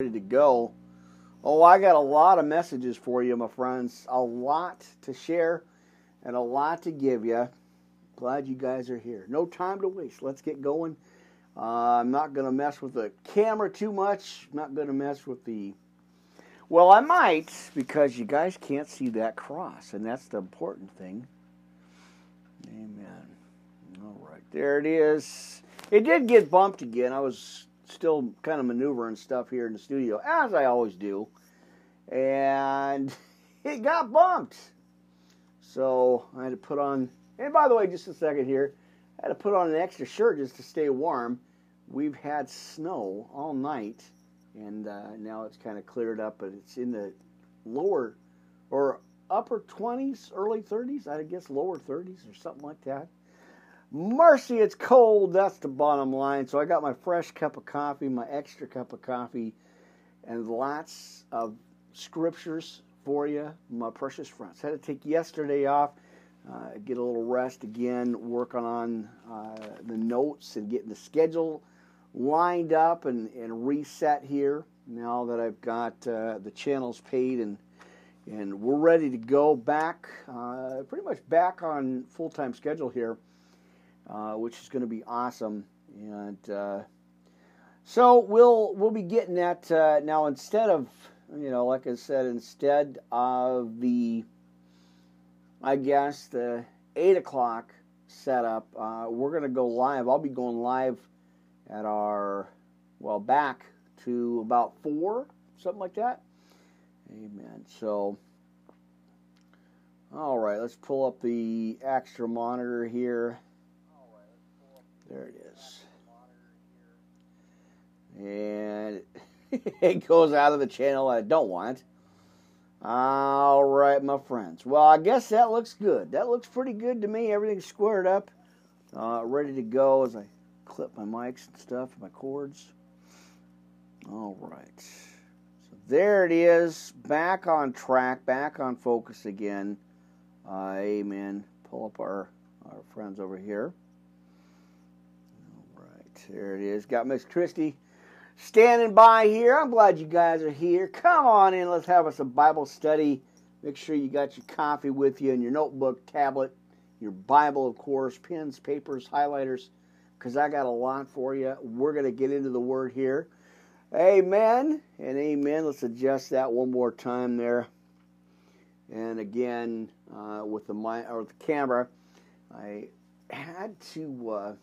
ready to go. Oh, I got a lot of messages for you, my friends. A lot to share and a lot to give you. Glad you guys are here. No time to waste. Let's get going. Uh, I'm not going to mess with the camera too much. I'm not going to mess with the. Well, I might because you guys can't see that cross, and that's the important thing. Amen. All right, there it is. It did get bumped again. I was still kind of maneuvering stuff here in the studio, as I always do. And it got bumped. So I had to put on, and by the way, just a second here, I had to put on an extra shirt just to stay warm. We've had snow all night, and uh, now it's kind of cleared up, but it's in the lower or upper 20s, early 30s, I guess lower 30s or something like that. Mercy, it's cold. That's the bottom line. So I got my fresh cup of coffee, my extra cup of coffee, and lots of scriptures for you, my precious friends. Had to take yesterday off, uh, get a little rest again, working on uh, the notes and getting the schedule lined up and, and reset here. Now that I've got uh, the channels paid and and we're ready to go back, uh, pretty much back on full time schedule here uh, which is going to be awesome. And uh, so we'll we'll be getting that uh, now instead of you know like I said instead of the I guess the eight o'clock setup, uh, we're going to go live. I'll be going live at our well back to about four something like that. Amen. So. All right, let's pull up the extra monitor here. There it is. And it goes out of the channel I don't want. All right, my friends. Well, I guess that looks good. That looks pretty good to me. Everything's squared up, uh, ready to go as I clip my mics and stuff, my cords. All right. So there it is. Back on track, back on focus again. Uh, amen. Pull up our, our friends over here. There it is. Got Miss Christy standing by here. I'm glad you guys are here. Come on in. Let's have us a Bible study. Make sure you got your coffee with you and your notebook, tablet, your Bible, of course, pens, papers, highlighters, because I got a lot for you. We're going to get into the Word here. Amen and amen. Let's adjust that one more time there. And again, uh, with the my or the camera, I had to. Uh,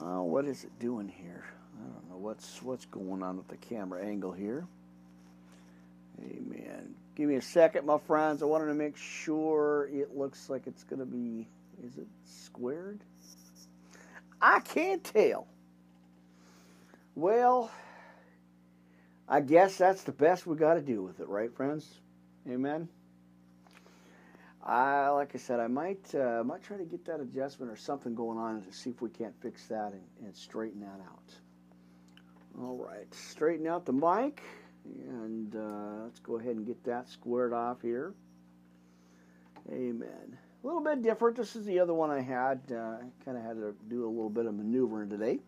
Oh, what is it doing here? I don't know what's what's going on with the camera angle here. Amen. Give me a second, my friends. I wanted to make sure it looks like it's going to be. Is it squared? I can't tell. Well, I guess that's the best we got to do with it, right, friends? Amen. I, like I said, I might uh, might try to get that adjustment or something going on to see if we can't fix that and, and straighten that out. All right, straighten out the mic, and uh, let's go ahead and get that squared off here. Amen. A little bit different. This is the other one I had. Uh, kind of had to do a little bit of maneuvering today.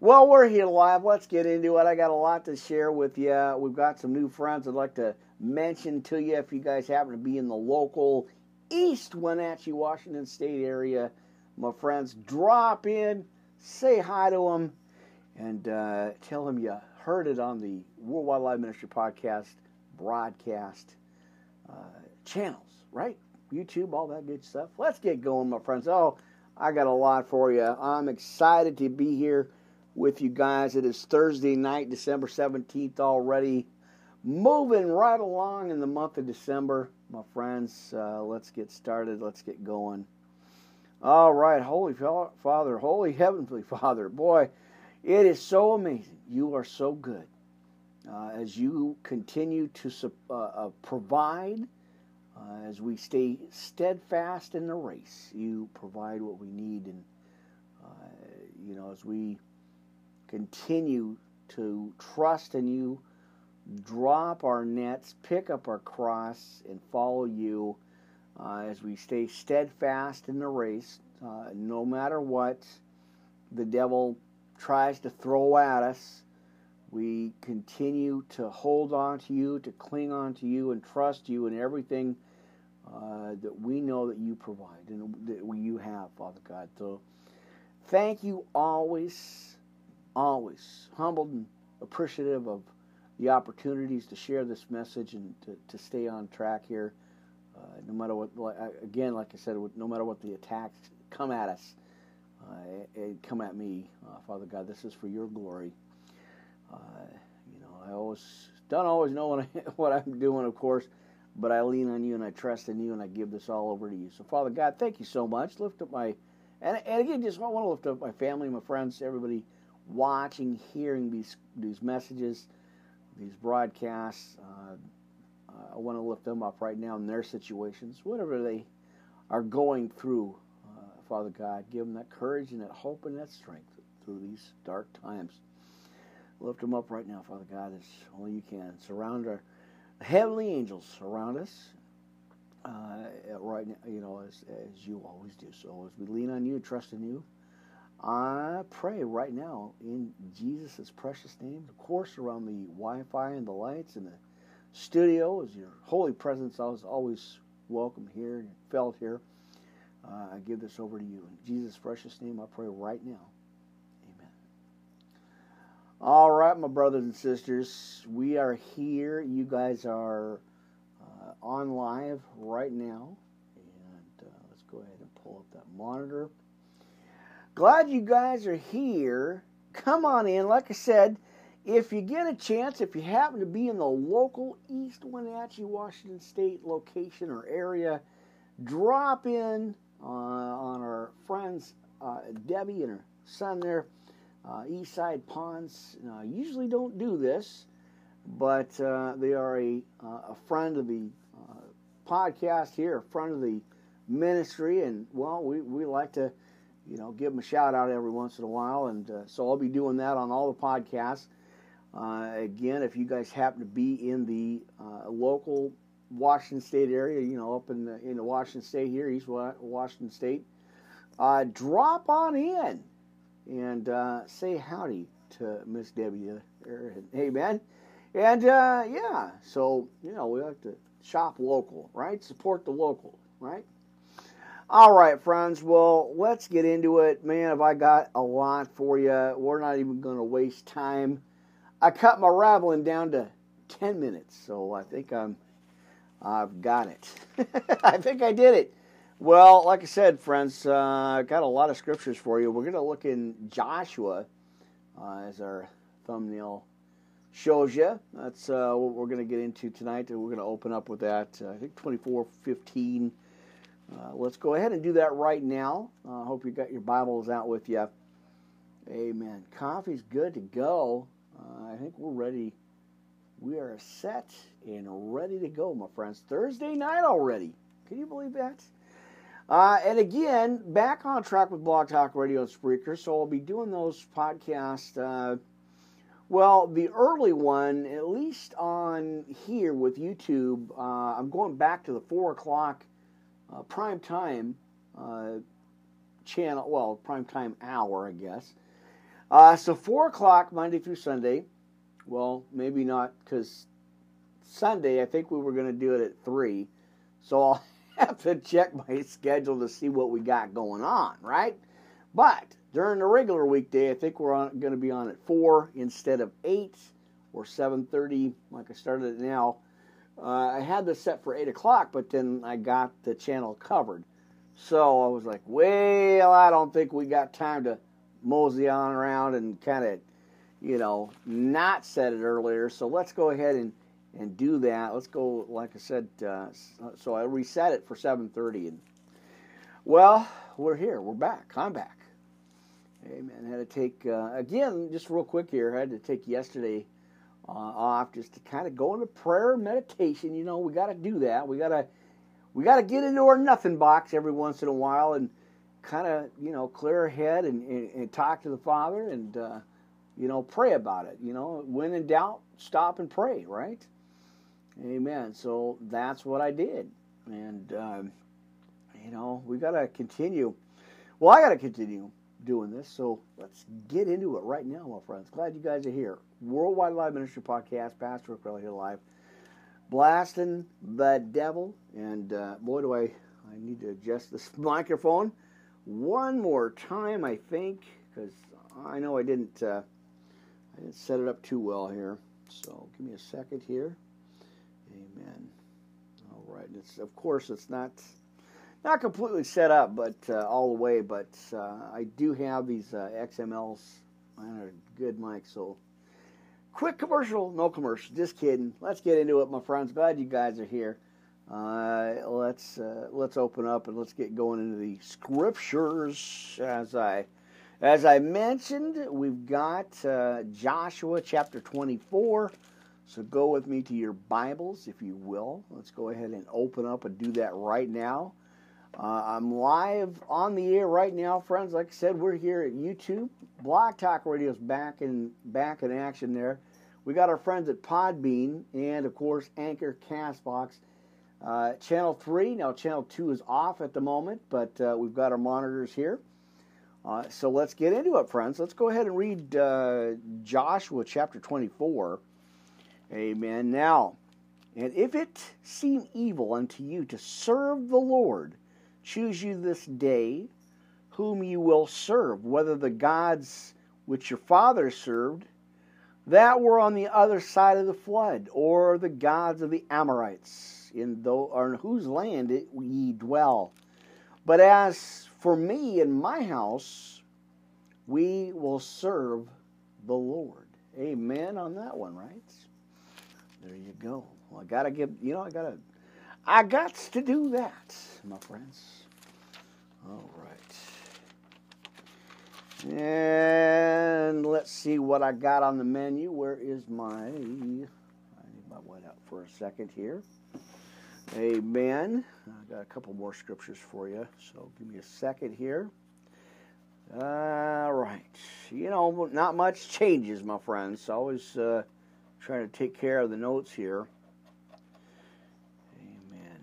Well, we're here live. Let's get into it. I got a lot to share with you. We've got some new friends I'd like to mention to you if you guys happen to be in the local East Wenatchee, Washington State area. My friends, drop in, say hi to them, and uh, tell them you heard it on the Worldwide Live Ministry podcast broadcast uh, channels, right? YouTube, all that good stuff. Let's get going, my friends. Oh, I got a lot for you. I'm excited to be here with you guys. It is Thursday night, December 17th already. Moving right along in the month of December, my friends. Uh, let's get started. Let's get going. All right, Holy Father, Holy Heavenly Father, boy, it is so amazing. You are so good. Uh, as you continue to uh, uh, provide, uh, as we stay steadfast in the race, you provide what we need, and uh, you know, as we continue to trust in you, drop our nets, pick up our cross, and follow you uh, as we stay steadfast in the race, uh, no matter what the devil tries to throw at us. We continue to hold on to you, to cling on to you, and trust you in everything uh, that we know that you provide and that you have, Father God. So thank you always, always humbled and appreciative of the opportunities to share this message and to, to stay on track here. Uh, no matter what, again, like I said, no matter what the attacks come at us, uh, come at me, uh, Father God. This is for your glory. Uh, you know, I always don't always know what, I, what I'm doing, of course, but I lean on you and I trust in you and I give this all over to you. So, Father God, thank you so much. Lift up my, and, and again, just I want to lift up my family, my friends, everybody watching, hearing these these messages, these broadcasts. Uh, I want to lift them up right now in their situations, whatever they are going through. Uh, Father God, give them that courage and that hope and that strength through these dark times. Lift them up right now, Father God, as only you can. Surround our heavenly angels around us uh, right now, you know, as, as you always do. So as we lean on you, trust in you, I pray right now in Jesus' precious name, of course, around the Wi Fi and the lights and the studio, as your holy presence is always welcome here and felt here. Uh, I give this over to you. In Jesus' precious name, I pray right now. Amen. All right, my brothers and sisters, we are here. You guys are uh, on live right now. And uh, let's go ahead and pull up that monitor. Glad you guys are here. Come on in. Like I said, if you get a chance, if you happen to be in the local East Wenatchee, Washington State location or area, drop in uh, on our friends uh, Debbie and her son there, uh, Eastside Ponds. Uh, usually don't do this, but uh, they are a, uh, a friend of the podcast here, a friend of the ministry, and well, we, we like to you know, give them a shout out every once in a while. And uh, so I'll be doing that on all the podcasts. Uh, again, if you guys happen to be in the uh, local Washington State area, you know, up in the, in the Washington State here, East Washington State, uh, drop on in and uh, say howdy to Miss Debbie. Hey, man. And uh, yeah, so, you know, we like to shop local, right? Support the local, right? All right, friends. Well, let's get into it. Man, have I got a lot for you. We're not even going to waste time. I cut my raveling down to 10 minutes, so I think I'm I've got it. I think I did it. Well, like I said, friends, uh, I got a lot of scriptures for you. We're going to look in Joshua uh, as our thumbnail shows you. That's uh, what we're going to get into tonight. We're going to open up with that. Uh, I think 24, 15 uh, let's go ahead and do that right now. I uh, hope you got your Bibles out with you. Amen. Coffee's good to go. Uh, I think we're ready. We are set and ready to go, my friends. Thursday night already. Can you believe that? Uh, and again, back on track with Blog Talk Radio and Spreaker. So I'll be doing those podcasts. Uh, well, the early one, at least on here with YouTube, uh, I'm going back to the 4 o'clock uh, prime time uh, channel, well, prime time hour, I guess. Uh, so 4 o'clock Monday through Sunday. Well, maybe not because Sunday I think we were going to do it at 3. So I'll have to check my schedule to see what we got going on, right? But during the regular weekday, I think we're going to be on at 4 instead of 8 or 7.30 like I started it now. Uh, I had this set for 8 o'clock, but then I got the channel covered. So I was like, well, I don't think we got time to mosey on around and kind of, you know, not set it earlier. So let's go ahead and, and do that. Let's go, like I said, uh, so I reset it for 7.30. And, well, we're here. We're back. I'm back. Hey, Amen. Had to take, uh, again, just real quick here, I had to take yesterday uh, off just to kind of go into prayer and meditation. You know, we got to do that. We got to we got to get into our nothing box every once in a while and kind of you know clear our head and, and, and talk to the Father and uh, you know pray about it. You know, when in doubt, stop and pray. Right? Amen. So that's what I did, and um, you know we got to continue. Well, I got to continue doing this. So let's get into it right now, my friends. Glad you guys are here. Worldwide Live Ministry Podcast, Pastor Rick Riley here live, blasting the devil. And uh, boy, do I I need to adjust this microphone one more time, I think, because I know I didn't uh, I didn't set it up too well here. So give me a second here. Amen. All right. It's of course it's not not completely set up, but uh, all the way. But uh, I do have these uh, XMLs on a good mic. So quick commercial, no commercial. Just kidding. Let's get into it, my friends. Glad you guys are here. Uh, let's uh, let's open up and let's get going into the scriptures. As I as I mentioned, we've got uh, Joshua chapter 24. So go with me to your Bibles, if you will. Let's go ahead and open up and do that right now. Uh, I'm live on the air right now, friends. Like I said, we're here at YouTube. Blog Talk Radio's back in back in action there. We got our friends at Podbean and of course Anchor Castbox. Uh, channel 3, now channel 2 is off at the moment, but uh, we've got our monitors here. Uh, so let's get into it, friends. Let's go ahead and read uh, Joshua chapter 24. Amen. Now, and if it seem evil unto you to serve the Lord, choose you this day whom you will serve, whether the gods which your fathers served, that were on the other side of the flood, or the gods of the Amorites, in, though, or in whose land it, ye dwell. But as for me and my house, we will serve the Lord. Amen on that one, right? There you go. Well, I gotta give, you know, I gotta, I got to do that, my friends. All right. And let's see what I got on the menu. Where is my, I need my white out for a second here. Amen. I got a couple more scriptures for you, so give me a second here. All right. You know, not much changes, my friends. Always uh, trying to take care of the notes here. Amen.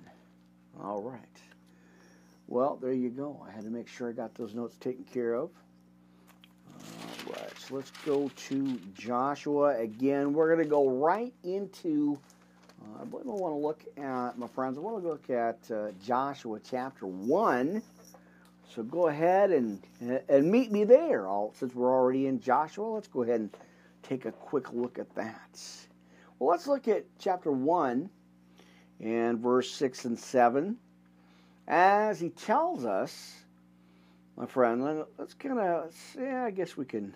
All right. Well, there you go. I had to make sure I got those notes taken care of. All right. So let's go to Joshua again. We're going to go right into uh, I want to look at, my friends, I want to look at uh, Joshua chapter 1. So go ahead and, and meet me there. All, since we're already in Joshua, let's go ahead and take a quick look at that. Well, let's look at chapter 1 and verse 6 and 7. As he tells us, my friend, let's kind of, yeah, I guess we can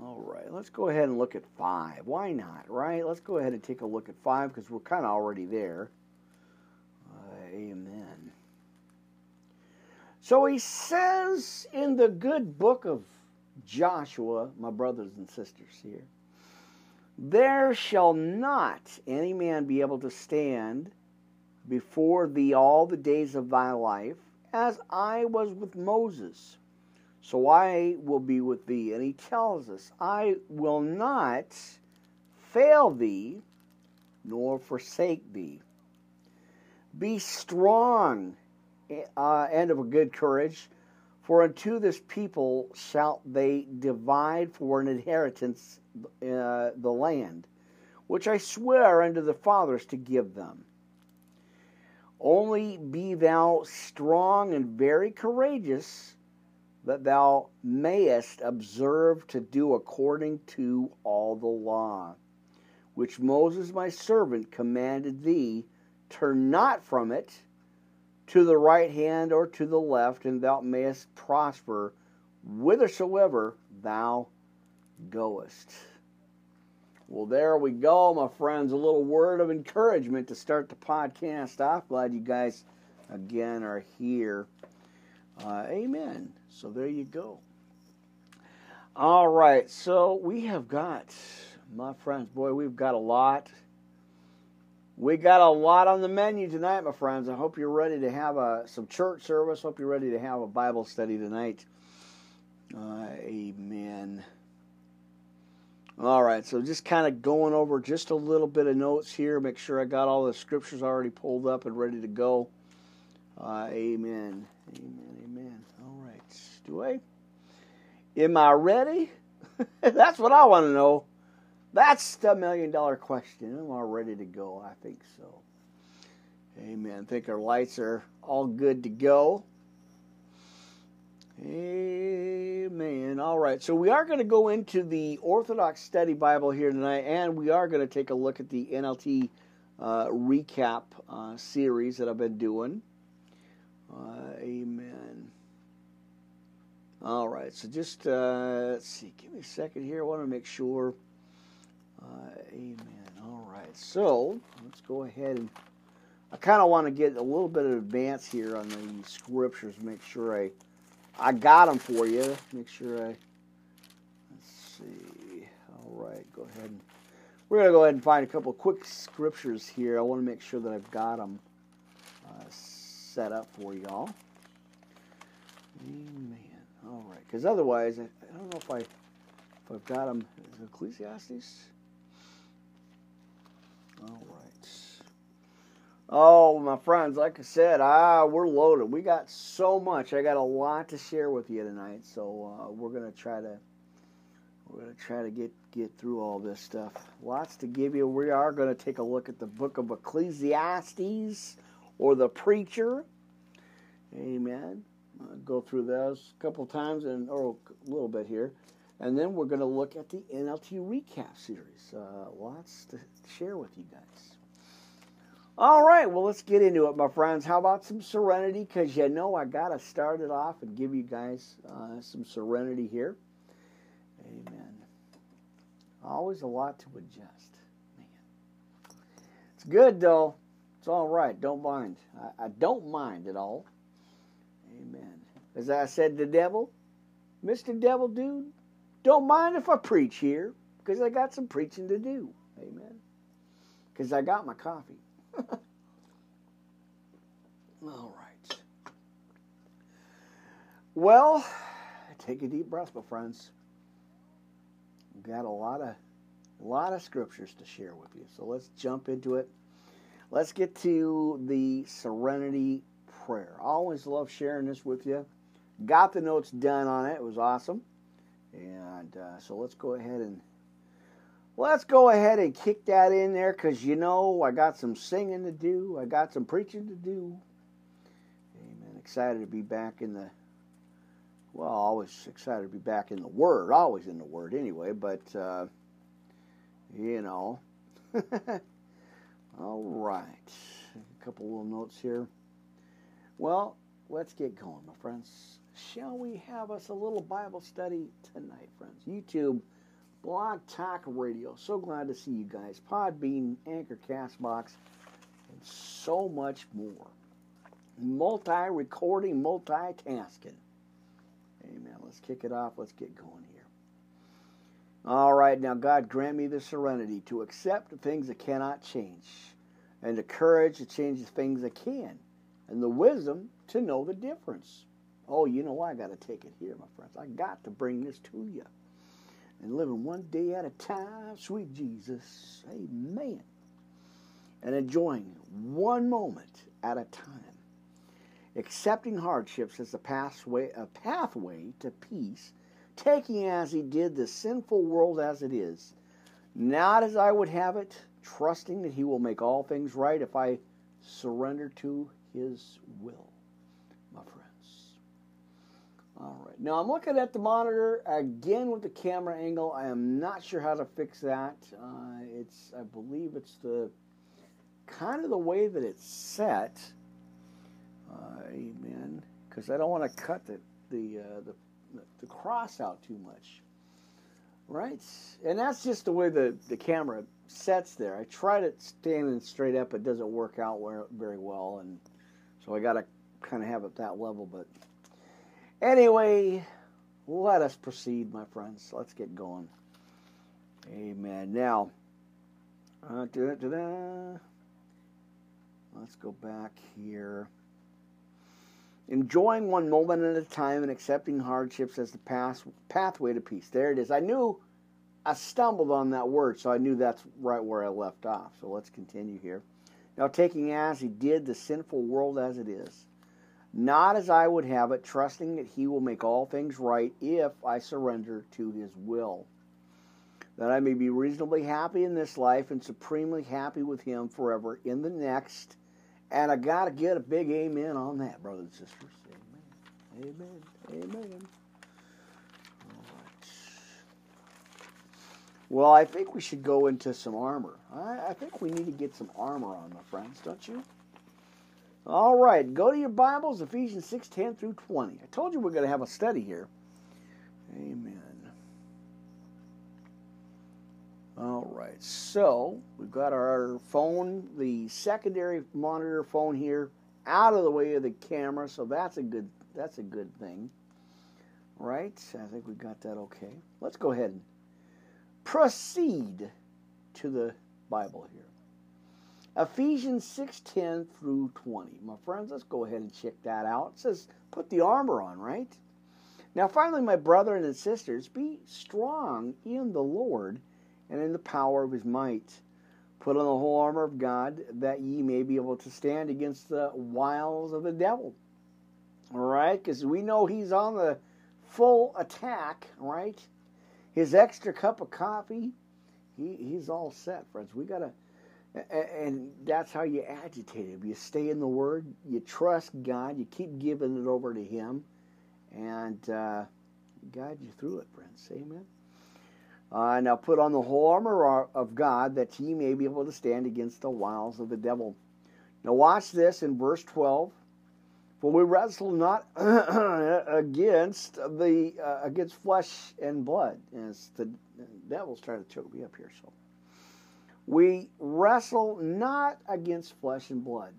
all right, let's go ahead and look at 5. Why not, right? Let's go ahead and take a look at 5 because we're kind of already there. Uh, amen. So he says in the good book of Joshua, my brothers and sisters here, there shall not any man be able to stand before thee all the days of thy life, as I was with Moses so I will be with thee. And he tells us, I will not fail thee nor forsake thee. Be strong uh, and of a good courage, for unto this people shall they divide for an inheritance uh, the land, which I swear unto the fathers to give them. Only be thou strong and very courageous that thou mayest observe to do according to all the law, which Moses my servant commanded thee. Turn not from it to the right hand or to the left, and thou mayest prosper whithersoever thou goest. Well, there we go, my friends. A little word of encouragement to start the podcast off. Glad you guys again are here. Uh, amen. So there you go. All right, so we have got, my friends, boy, we've got a lot. We got a lot on the menu tonight, my friends. I hope you're ready to have a, some church service. Hope you're ready to have a Bible study tonight. Uh, amen. All right, so just kind of going over just a little bit of notes here. Make sure I got all the scriptures already pulled up and ready to go. Uh, amen. Amen. Amen. All right. Do I? Am I ready? That's what I want to know. That's the million dollar question. Am I ready to go? I think so. Amen. I think our lights are all good to go. Amen. All right. So we are going to go into the Orthodox Study Bible here tonight, and we are going to take a look at the NLT uh, recap uh, series that I've been doing. Uh, amen. All right. So just uh, let's see. Give me a second here. I want to make sure. Uh, amen. All right. So let's go ahead and. I kind of want to get a little bit of advance here on the scriptures. Make sure I I got them for you. Make sure I. Let's see. All right, go ahead. And, we're going to go ahead and find a couple quick scriptures here. I want to make sure that I've got them uh, set up for y'all. Amen. All right, because otherwise, I, I, don't know if I if I've got them. Is Ecclesiastes? All right. Oh, my friends, like I said, ah, we're loaded. We got so much. I got a lot to share with you tonight, so uh, we're gonna try to we're gonna try to get get through all this stuff. Lots to give you. We are gonna take a look at the book of Ecclesiastes or the Preacher. Amen. I'll go through those a couple times and or a little bit here, and then we're gonna look at the NLT recap series. Uh, lots to share with you guys. All right, well, let's get into it, my friends. How about some serenity? Because you know I got to start it off and give you guys uh, some serenity here. Amen. Always a lot to adjust. Man. It's good, though. It's all right. Don't mind. I, I don't mind at all. Amen. As I said the devil, Mr. Devil Dude, don't mind if I preach here because I got some preaching to do. Amen. Because I got my coffee. All right. Well, take a deep breath, my friends. We've got a lot of a lot of scriptures to share with you. So let's jump into it. Let's get to the serenity prayer. I always love sharing this with you. Got the notes done on it. It was awesome. And uh, so let's go ahead and let's go ahead and kick that in there because you know I got some singing to do, I got some preaching to do. Amen. Excited to be back in the, well, always excited to be back in the Word, always in the Word anyway, but, uh, you know. All right. A couple little notes here. Well, let's get going, my friends. Shall we have us a little Bible study tonight, friends? YouTube Blog Talk Radio. So glad to see you guys. Podbean, Anchor, Castbox, and so much more. Multi recording, multitasking. Amen. Let's kick it off. Let's get going here. All right, now, God, grant me the serenity to accept the things that cannot change, and the courage to change the things that can, and the wisdom to know the difference. Oh, you know I got to take it here, my friends. I got to bring this to you and living one day at a time, sweet Jesus. Amen. And enjoying one moment at a time. Accepting hardships as a pathway, a pathway to peace, taking as he did the sinful world as it is, not as I would have it, trusting that he will make all things right if I surrender to his will. All right. Now I'm looking at the monitor again with the camera angle. I am not sure how to fix that. Uh, it's, I believe it's the kind of the way that it's set. Uh, amen. Because I don't want to cut the the, uh, the the cross out too much. Right? And that's just the way the, the camera sets there. I tried it standing straight up. It doesn't work out very well. And so I got to kind of have it that level. But Anyway, let us proceed, my friends. Let's get going. Amen. Now, uh, let's go back here. Enjoying one moment at a time and accepting hardships as the path, pathway to peace. There it is. I knew I stumbled on that word, so I knew that's right where I left off. So let's continue here. Now, taking as he did the sinful world as it is not as I would have it, trusting that He will make all things right if I surrender to His will. That I may be reasonably happy in this life and supremely happy with Him forever in the next. And I got to get a big amen on that, brothers and sisters. Amen. Amen. Amen. Well, I think we should go into some armor. I, I, think we need to get some armor on, my friends, don't you? All right, go to your Bibles, Ephesians 6 10 through 20. I told you we're going to have a study here. Amen. All right, so we've got our phone, the secondary monitor phone here, out of the way of the camera, so that's a good that's a good thing. Right? I think we got that okay. Let's go ahead and proceed to the Bible here. Ephesians 6:10 through 20. My friends, let's go ahead and check that out. It says, put the armor on, right? Now finally, my brethren and sisters, be strong in the Lord and in the power of his might. Put on the whole armor of God, that ye may be able to stand against the wiles of the devil. All right? Because we know he's on the full attack, right? His extra cup of coffee, he, he's all set, friends. We got to and that's how you agitate him. You stay in the Word, you trust God, you keep giving it over to Him, and uh, guide you through it, friends. Amen. Uh, now put on the whole armor of God that ye may be able to stand against the wiles of the devil. Now watch this in verse 12. For we wrestle not against the uh, against flesh and blood, as the devil's trying to choke me up here. So we wrestle not against flesh and blood,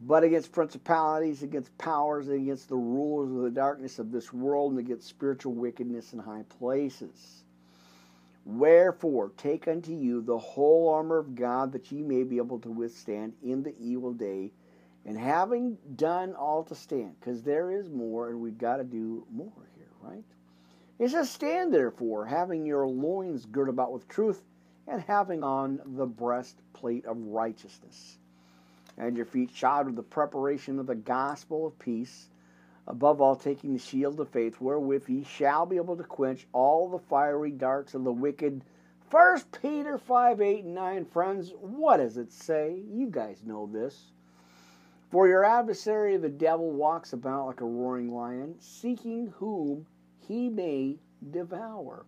but against principalities, against powers, and against the rulers of the darkness of this world, and against spiritual wickedness in high places. Wherefore, take unto you the whole armor of God, that ye may be able to withstand in the evil day, and having done all to stand, because there is more, and we've got to do more here, right? It says, Stand therefore, having your loins girt about with truth and having on the breastplate of righteousness, and your feet shod with the preparation of the gospel of peace, above all taking the shield of faith, wherewith ye shall be able to quench all the fiery darts of the wicked. First Peter 5, 8, and 9, friends, what does it say? You guys know this. For your adversary the devil walks about like a roaring lion, seeking whom he may devour.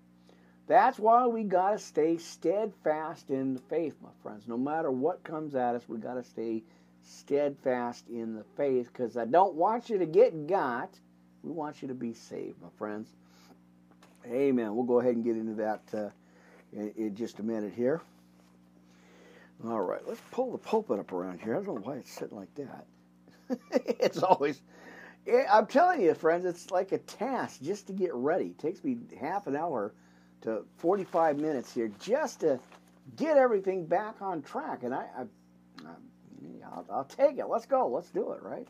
That's why we got to stay steadfast in the faith, my friends. No matter what comes at us, we got to stay steadfast in the faith because I don't want you to get got. We want you to be saved, my friends. Amen. We'll go ahead and get into that uh, in, in, just a minute here. All right, let's pull the pulpit up around here. I don't know why it's sitting like that. it's always, I'm telling you, friends, it's like a task just to get ready. It takes me half an hour to 45 minutes here just to get everything back on track. And I, I, I'll, I'll take it. Let's go. Let's do it, right?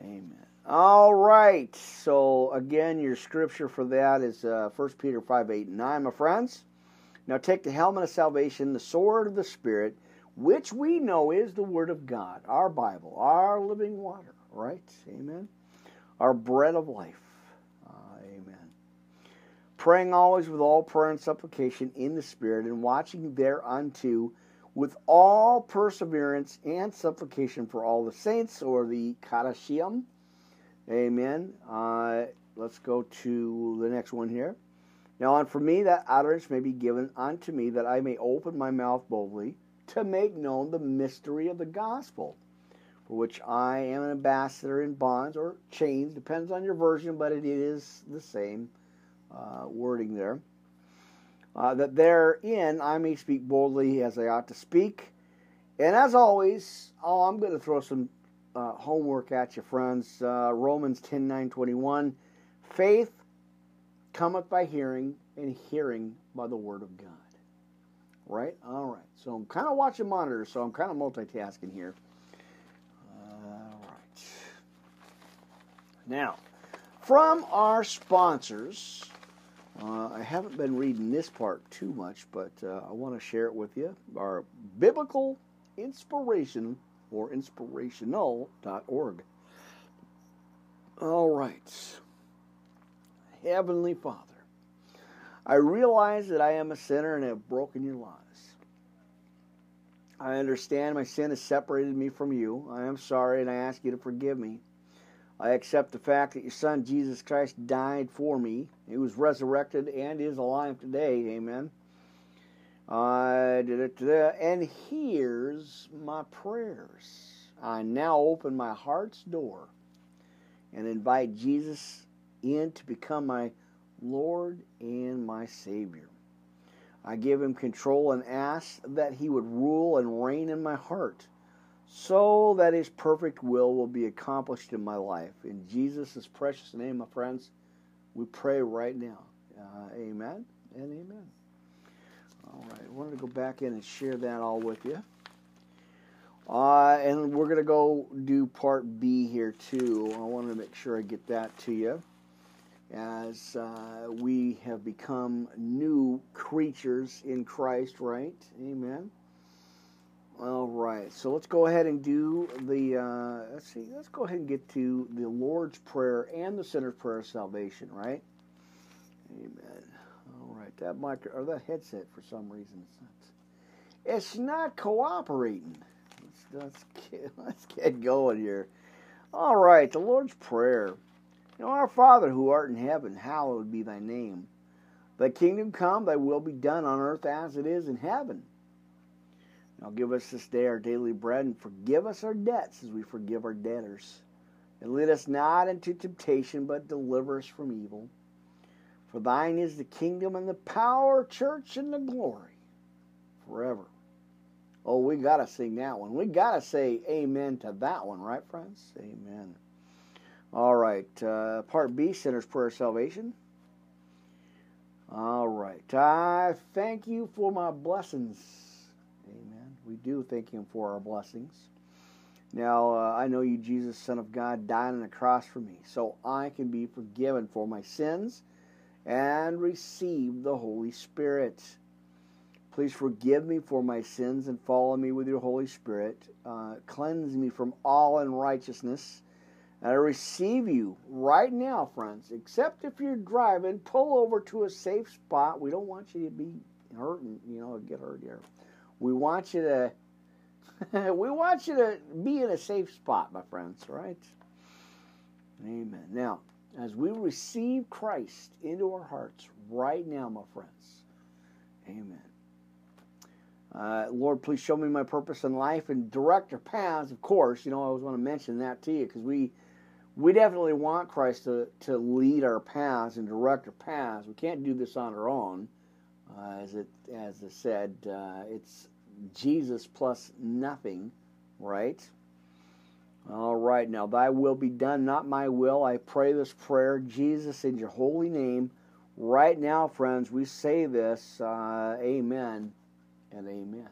Amen. All right. So again, your scripture for that is uh, 1 Peter 5, 8, and 9, my friends. Now take the helmet of salvation, the sword of the Spirit, which we know is the Word of God, our Bible, our living water, right? Amen. Our bread of life praying always with all prayer and supplication in the Spirit, and watching thereunto with all perseverance and supplication for all the saints, or the Kadashim. Amen. Uh, let's go to the next one here. Now, and for me, that utterance may be given unto me, that I may open my mouth boldly to make known the mystery of the gospel, for which I am an ambassador in bonds or chains, depends on your version, but it is the same uh, wording there. Uh, that therein I may speak boldly as I ought to speak. And as always, oh, I'm going to throw some uh, homework at you, friends. Uh, Romans 10 9 21. Faith cometh by hearing, and hearing by the word of God. Right? All right. So I'm kind of watching monitors, so I'm kind of multitasking here. All right. Now, from our sponsors, uh, I haven't been reading this part too much, but uh, I want to share it with you. Our biblical inspiration or inspirational.org. All right. Heavenly Father, I realize that I am a sinner and have broken your laws. I understand my sin has separated me from you. I am sorry and I ask you to forgive me. I accept the fact that your Son, Jesus Christ, died for me. He was resurrected and is alive today. Amen. Uh, and hears my prayers. I now open my heart's door and invite Jesus in to become my Lord and my Savior. I give him control and ask that he would rule and reign in my heart so that his perfect will will be accomplished in my life. In Jesus' precious name, my friends, we pray right now. Uh, amen and amen. All right, I wanted to go back in and share that all with you. Uh, and we're going to go do part B here too. I want to make sure I get that to you. As uh, we have become new creatures in Christ, right? Amen. All right, so let's go ahead and do the. Uh, let's see. Let's go ahead and get to the Lord's Prayer and the Sinner's Prayer of Salvation, right? Amen. All right, that mic or that headset for some reason it's not cooperating. Let's, let's get, let's get going here. All right, the Lord's Prayer. You know, our Father who art in heaven, hallowed be thy name. Thy kingdom come, thy will be done on earth as it is in heaven. Now give us this day our daily bread, and forgive us our debts as we forgive our debtors. And lead us not into temptation, but deliver us from evil. For thine is the kingdom and the power, church, and the glory forever. Oh, we got to sing that one. We got to say amen to that one, right, friends? Amen. All right. Uh, part B, Sinner's Prayer Salvation. All right. I thank you for my blessings. We do thank Him for our blessings. Now, uh, I know you, Jesus, Son of God, died on the cross for me, so I can be forgiven for my sins and receive the Holy Spirit. Please forgive me for my sins and follow me with your Holy Spirit. Uh, cleanse me from all unrighteousness. And I receive you right now, friends. Except if you're driving, pull over to a safe spot. We don't want you to be hurting, you know, get hurt here. We want you to we want you to be in a safe spot, my friends, right? Amen. Now, as we receive Christ into our hearts right now, my friends, amen. Uh, Lord, please show me my purpose in life and direct our paths. Of course, you know, I always want to mention that to you because we we definitely want Christ to, to lead our paths and direct our paths. We can't do this on our own. Uh, as it as I said, uh, it's Jesus plus nothing, right? All right, now thy will be done, not my will. I pray this prayer, Jesus, in your holy name. Right now, friends, we say this, uh, amen and amen.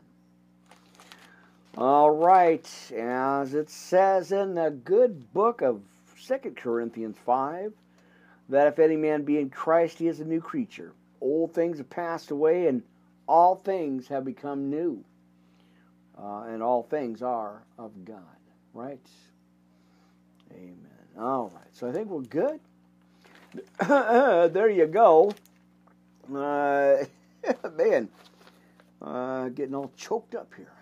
All right, as it says in the good book of Second Corinthians 5, that if any man be in Christ, he is a new creature. Old things have passed away, and all things have become new. Uh, and all things are of God, right? Amen. All right, so I think we're good. there you go. Uh, man, uh, getting all choked up here.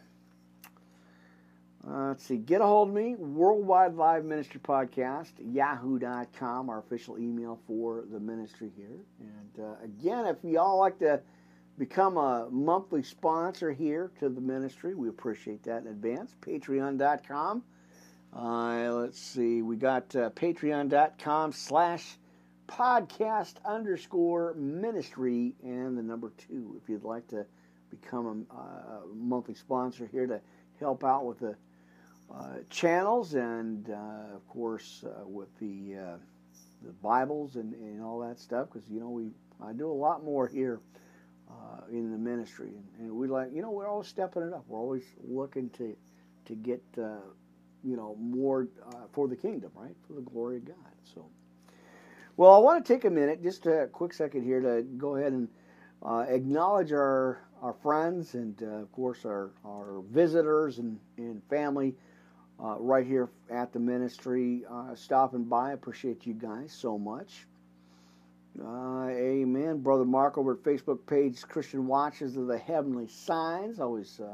Uh, let's see. Get a hold of me. Worldwide Live Ministry Podcast, yahoo.com, our official email for the ministry here. And uh, again, if y'all like to become a monthly sponsor here to the ministry, we appreciate that in advance. Patreon.com. Uh, let's see. We got uh, patreon.com slash podcast underscore ministry and the number two if you'd like to become a, a monthly sponsor here to help out with the uh, channels and uh, of course uh, with the uh, the Bibles and, and all that stuff because you know we I do a lot more here uh, in the ministry. And, and, we like you know we're always stepping it up. We're always looking to to get uh, you know more for the kingdom right? For the glory of God. So well I want to take a minute just a quick second here to go ahead and acknowledge our our friends and uh, of course our, our visitors and, and family uh, right here at the ministry, uh, stopping by. I appreciate you guys so much. Uh, amen. Brother Mark over at Facebook page, Christian Watches of the Heavenly Signs. Always, uh,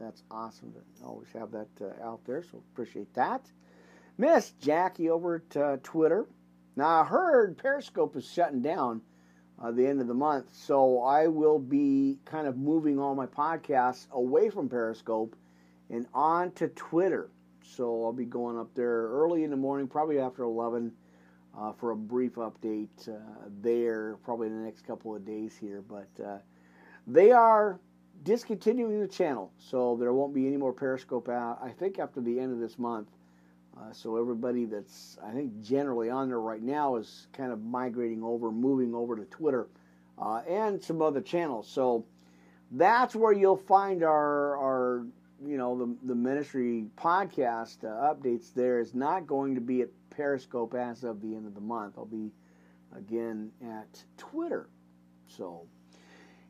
that's awesome to always have that uh, out there, so appreciate that. Miss Jackie over at uh, Twitter. Now, I heard Periscope is shutting down the end of the month, so I will be kind of moving all my podcasts away from Periscope and on to Twitter. So I'll be going up there early in the morning, probably after 11 uh, for a brief update uh, there, probably in the next couple of days here. But uh, they are discontinuing the channel, so there won't be any more Periscope out. I think after the end of this month. Uh, so everybody that's I think generally on there right now is kind of migrating over, moving over to Twitter uh, and some other channels. So that's where you'll find our our you know the the ministry podcast uh, updates. There is not going to be at Periscope as of the end of the month. I'll be again at Twitter. So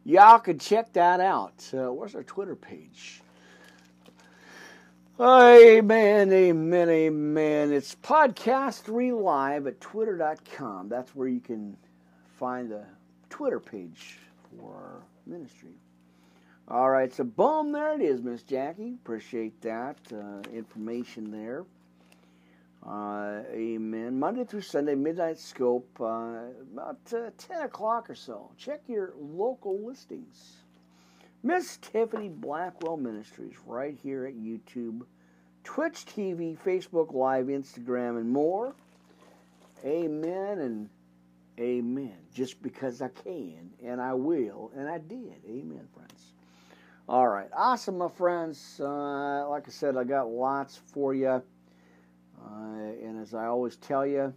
y'all can check that out. Uh, where's our Twitter page? Amen, amen, amen. It's podcast live at twitter.com. That's where you can find the Twitter page for our ministry. All right, so boom, there it is, Miss Jackie. Appreciate that uh, information there. Uh, amen. Monday through Sunday, Midnight Scope, uh, about uh, 10 o'clock or so. Check your local listings. Miss Tiffany Blackwell Ministries, right here at YouTube, Twitch TV, Facebook Live, Instagram, and more. Amen and amen. Just because I can, and I will, and I did. Amen, friends. All right. Awesome, my friends. Uh, like I said, I got lots for you. Uh, and as I always tell you,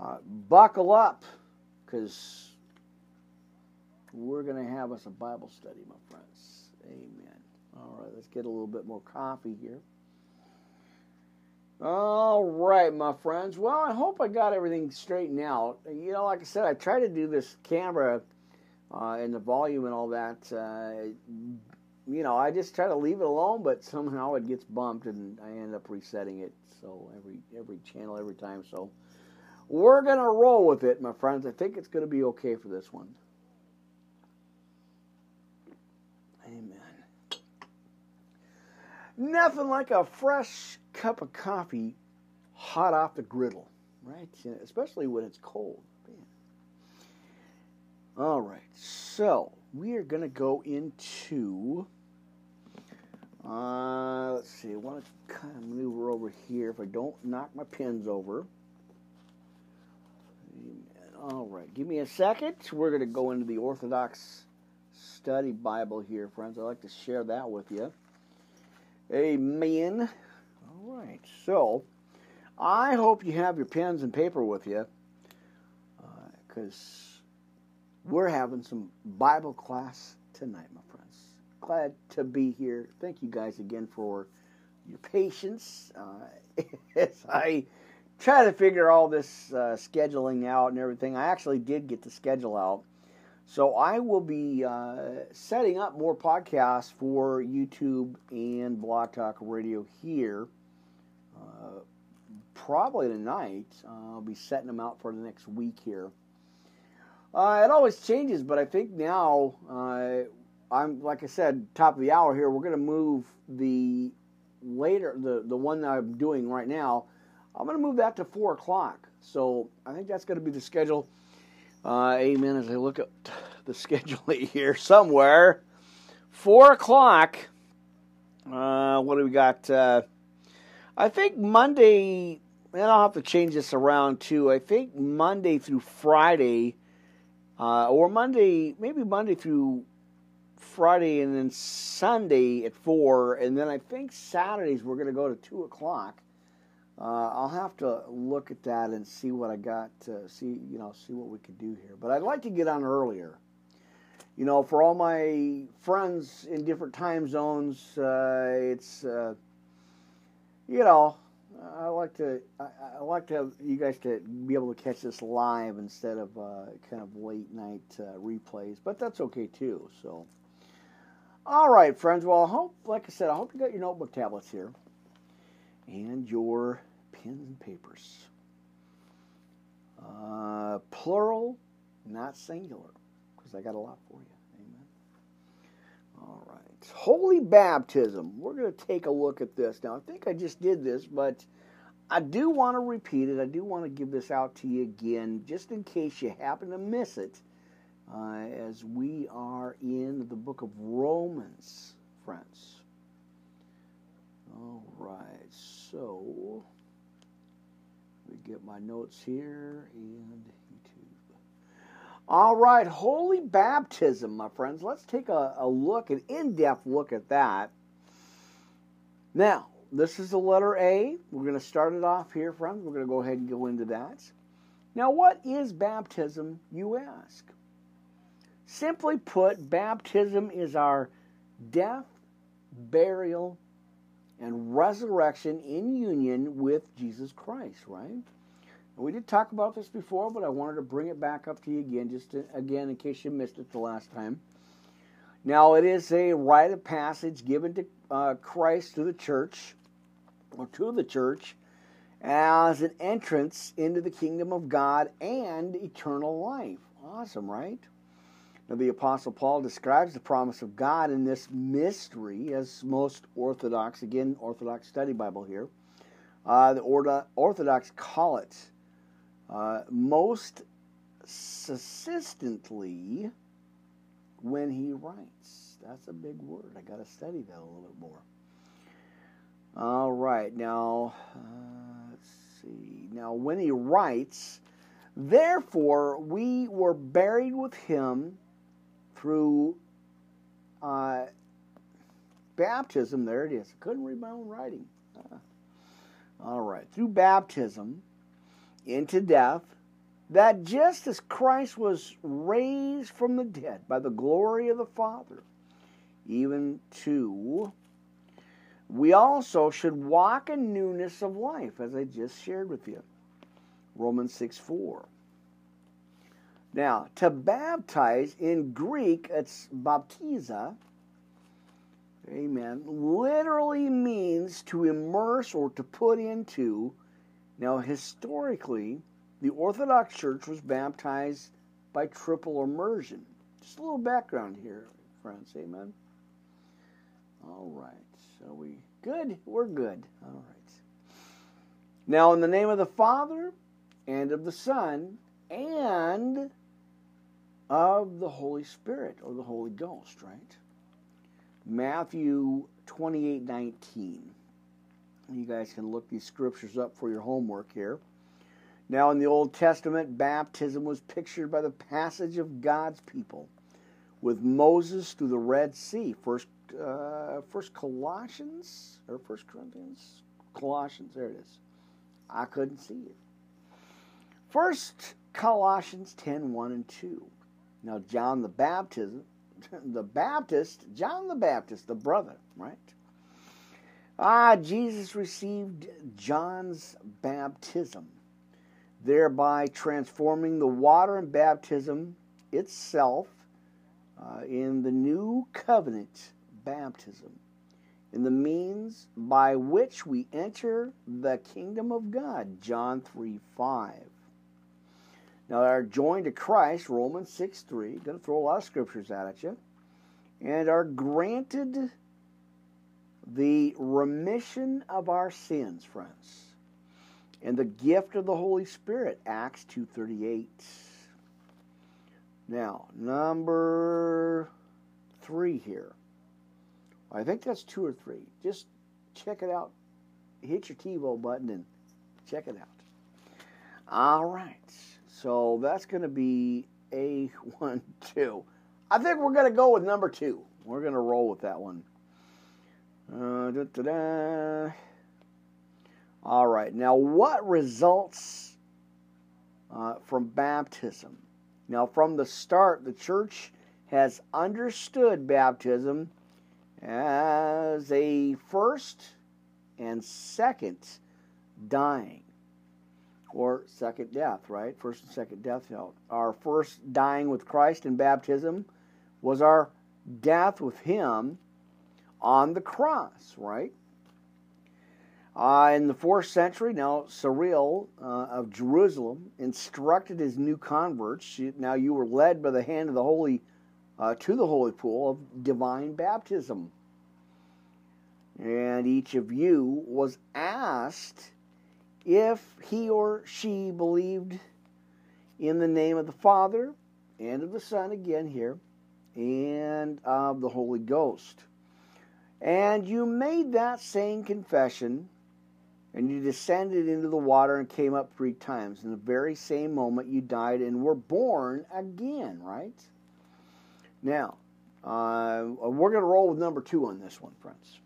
uh, buckle up because we're going to have us a Bible study, my friends. Amen. All right, let's get a little bit more coffee here. All right, my friends. Well, I hope I got everything straightened out. You know, like I said, I try to do this camera uh, and the volume and all that uh, you know, I just try to leave it alone, but somehow it gets bumped and I end up resetting it. So every every channel every time. So we're gonna roll with it, my friends. I think it's gonna be okay for this one. Amen. Nothing like a fresh cup of coffee hot off the griddle, right? Especially when it's cold. All right, so we are going to go into uh, let's see. I want to kind of maneuver over here if I don't knock my pins over. All right, give me a second. We're going to go into the Orthodox Study Bible here, friends. I'd like to share that with you. Amen. All right, so I hope you have your pens and paper with you because uh, we're having some Bible class tonight, my friends. glad to be here. Thank you guys again for your patience uh, as I try to figure all this uh, scheduling out and everything. I actually did get the schedule out. So I will be uh, setting up more podcasts for YouTube and Blog Talk Radio here. Uh, probably tonight. I'll be setting them out for the next week here. Uh, it always changes, but I think now uh, I'm like I said, top of the hour here. We're going to move the later the the one that I'm doing right now. I'm going to move that to four o'clock. So I think that's going to be the schedule. Uh, amen. As I look at the schedule here somewhere, four o'clock. Uh, what do we got? Uh, I think Monday. And I'll have to change this around too. I think Monday through Friday, uh, or Monday, maybe Monday through Friday and then Sunday at four, and then I think Saturdays we're going to go to two o'clock. Uh, I'll have to look at that and see what I got to see, you know, see what we could do here. But I'd like to get on earlier. You know, for all my friends in different time zones, uh, it's, uh, you know, I like to I, I, like to have you guys to be able to catch this live instead of uh, kind of late night uh, replays, but that's okay too. So. All right, friends. Well, I hope, like I said, I hope you got your notebook tablets here. and your pens and papers. Uh, plural, not singular, because I got a lot for you. Amen. All right. Holy baptism. We're going to take a look at this. Now, I think I just did this, but I do want to repeat it. I do want to give this out to you again, just in case you happen to miss it, uh, as we are in the book of Romans, friends. All right, so let me get my notes here and. All right, holy baptism, my friends. Let's take a, a look, an in depth look at that. Now, this is the letter A. We're going to start it off here, friends. We're going to go ahead and go into that. Now, what is baptism, you ask? Simply put, baptism is our death, burial, and resurrection in union with Jesus Christ, right? We did talk about this before, but I wanted to bring it back up to you again, just to, again in case you missed it the last time. Now, it is a rite of passage given to uh, Christ to the church, or to the church, as an entrance into the kingdom of God and eternal life. Awesome, right? Now, the Apostle Paul describes the promise of God in this mystery as most Orthodox, again, Orthodox Study Bible here, uh, the Orthodox call it uh, most succinctly when he writes. That's a big word. I got to study that a little bit more. All right, now, uh, let's see. Now, when he writes, therefore we were buried with him through uh, baptism, there it is. I couldn't read my own writing. Uh, all right. Through baptism into death, that just as Christ was raised from the dead by the glory of the Father, even to we also should walk in newness of life, as I just shared with you. Romans 6 4. Now, to baptize in Greek, it's baptiza. Amen. Literally means to immerse or to put into. Now, historically, the Orthodox Church was baptized by triple immersion. Just a little background here, friends. Amen. All right. So we good? We're good. All right. Now, in the name of the Father and of the Son and of the Holy Spirit or the Holy Ghost, right? Matthew 28 19. You guys can look these scriptures up for your homework here. Now, in the Old Testament, baptism was pictured by the passage of God's people with Moses through the Red Sea. First, uh, First Colossians or First Corinthians, Colossians. There it is. I couldn't see it. First Colossians 10 1 and 2. Now, John the Baptist, the Baptist, John the Baptist, the brother, right? Ah, Jesus received John's baptism, thereby transforming the water and baptism itself uh, in the new covenant baptism, in the means by which we enter the kingdom of God. John 3 5. Now, are joined to Christ, Romans 6 3. Going to throw a lot of scriptures at you. And are granted the remission of our sins, friends. And the gift of the Holy Spirit, Acts 2.38. Now, number three here. I think that's two or three. Just check it out. Hit your TiVo button and check it out. All right. So that's going to be A1, 2. I think we're going to go with number 2. We're going to roll with that one. Uh. All right. Now, what results uh, from baptism? Now, from the start, the church has understood baptism as a first and second dying or second death, right? First and second death. Our first dying with Christ in baptism was our death with Him on the cross, right? Uh, in the fourth century, now Cyril uh, of Jerusalem instructed his new converts. Now you were led by the hand of the holy uh, to the holy pool of divine baptism, and each of you was asked if he or she believed in the name of the Father and of the Son again here, and of the Holy Ghost. And you made that same confession and you descended into the water and came up three times. In the very same moment, you died and were born again, right? Now, uh, we're going to roll with number two on this one, friends.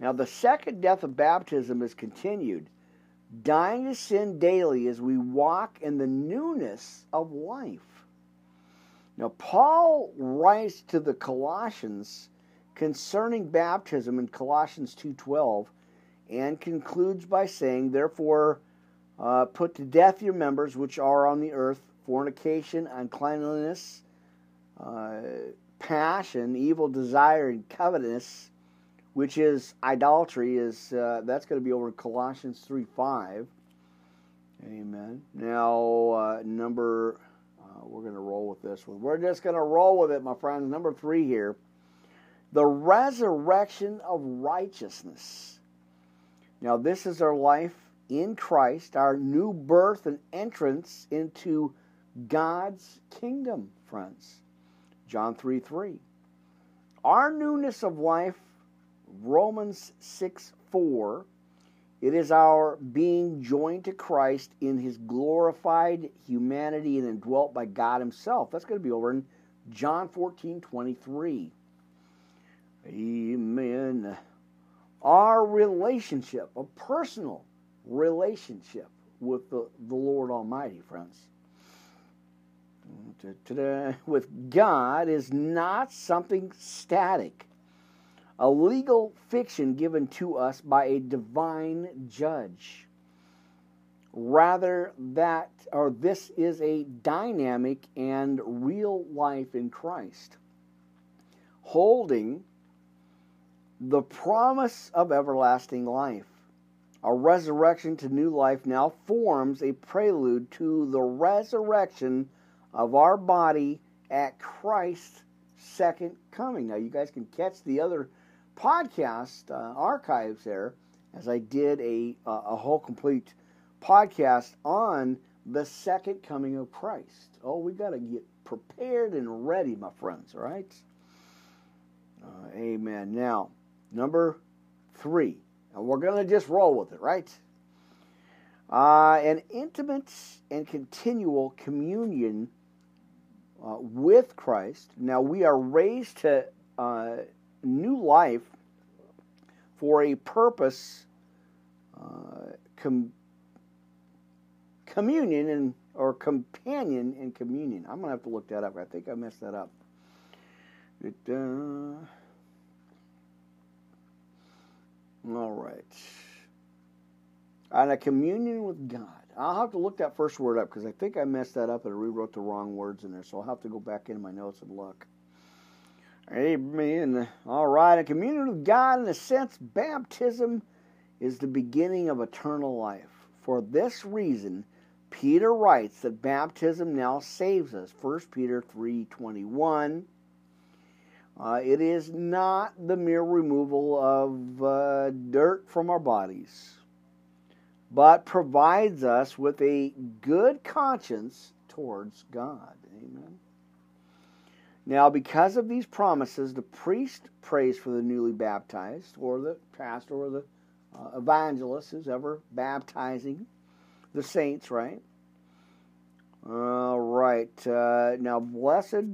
Now, the second death of baptism is continued, dying to sin daily as we walk in the newness of life. Now, Paul writes to the Colossians concerning baptism in Colossians 2:12 and concludes by saying, Therefore, uh, put to death your members which are on the earth fornication, uncleanliness, uh, passion, evil desire, and covetousness, which is idolatry. Is uh, that's going to be over Colossians three five. Amen. Now, uh, number, uh, we're going to roll with this one. We're just going to roll with it, my friends. Number three here the resurrection of righteousness. Now, this is our life in Christ, our new birth and entrance into God's kingdom, friends. John 3 3. Our newness of life, Romans 6 4. It is our being joined to Christ in his glorified humanity and indwelt by God himself. That's going to be over in John 14 23. Amen our relationship, a personal relationship with the, the Lord Almighty, friends. With God is not something static, a legal fiction given to us by a divine judge. Rather, that or this is a dynamic and real life in Christ, holding the promise of everlasting life. A resurrection to new life now forms a prelude to the resurrection of our body at Christ's second coming. Now, you guys can catch the other podcast uh, archives there, as I did a, a whole complete podcast on the second coming of Christ. Oh, we got to get prepared and ready, my friends, all right? Uh, amen. Now, Number three. And we're going to just roll with it, right? Uh, an intimate and continual communion uh, with Christ. Now, we are raised to uh, new life for a purpose, uh, com- communion and or companion in communion. I'm gonna have to look that up. I think I messed that up. It, uh, all right. On a communion with God. I'll have to look that first word up because I think I messed that up and I rewrote the wrong words in there. So I'll have to go back into my notes and look. Amen. All right. A communion with God, in a sense, baptism is the beginning of eternal life. For this reason, Peter writes that baptism now saves us. 1 Peter 3.21 uh, it is not the mere removal of uh, dirt from our bodies, but provides us with a good conscience towards God. Amen. Now, because of these promises, the priest prays for the newly baptized, or the pastor, or the uh, evangelist, who's ever baptizing the saints, right? All right. Uh, now, blessed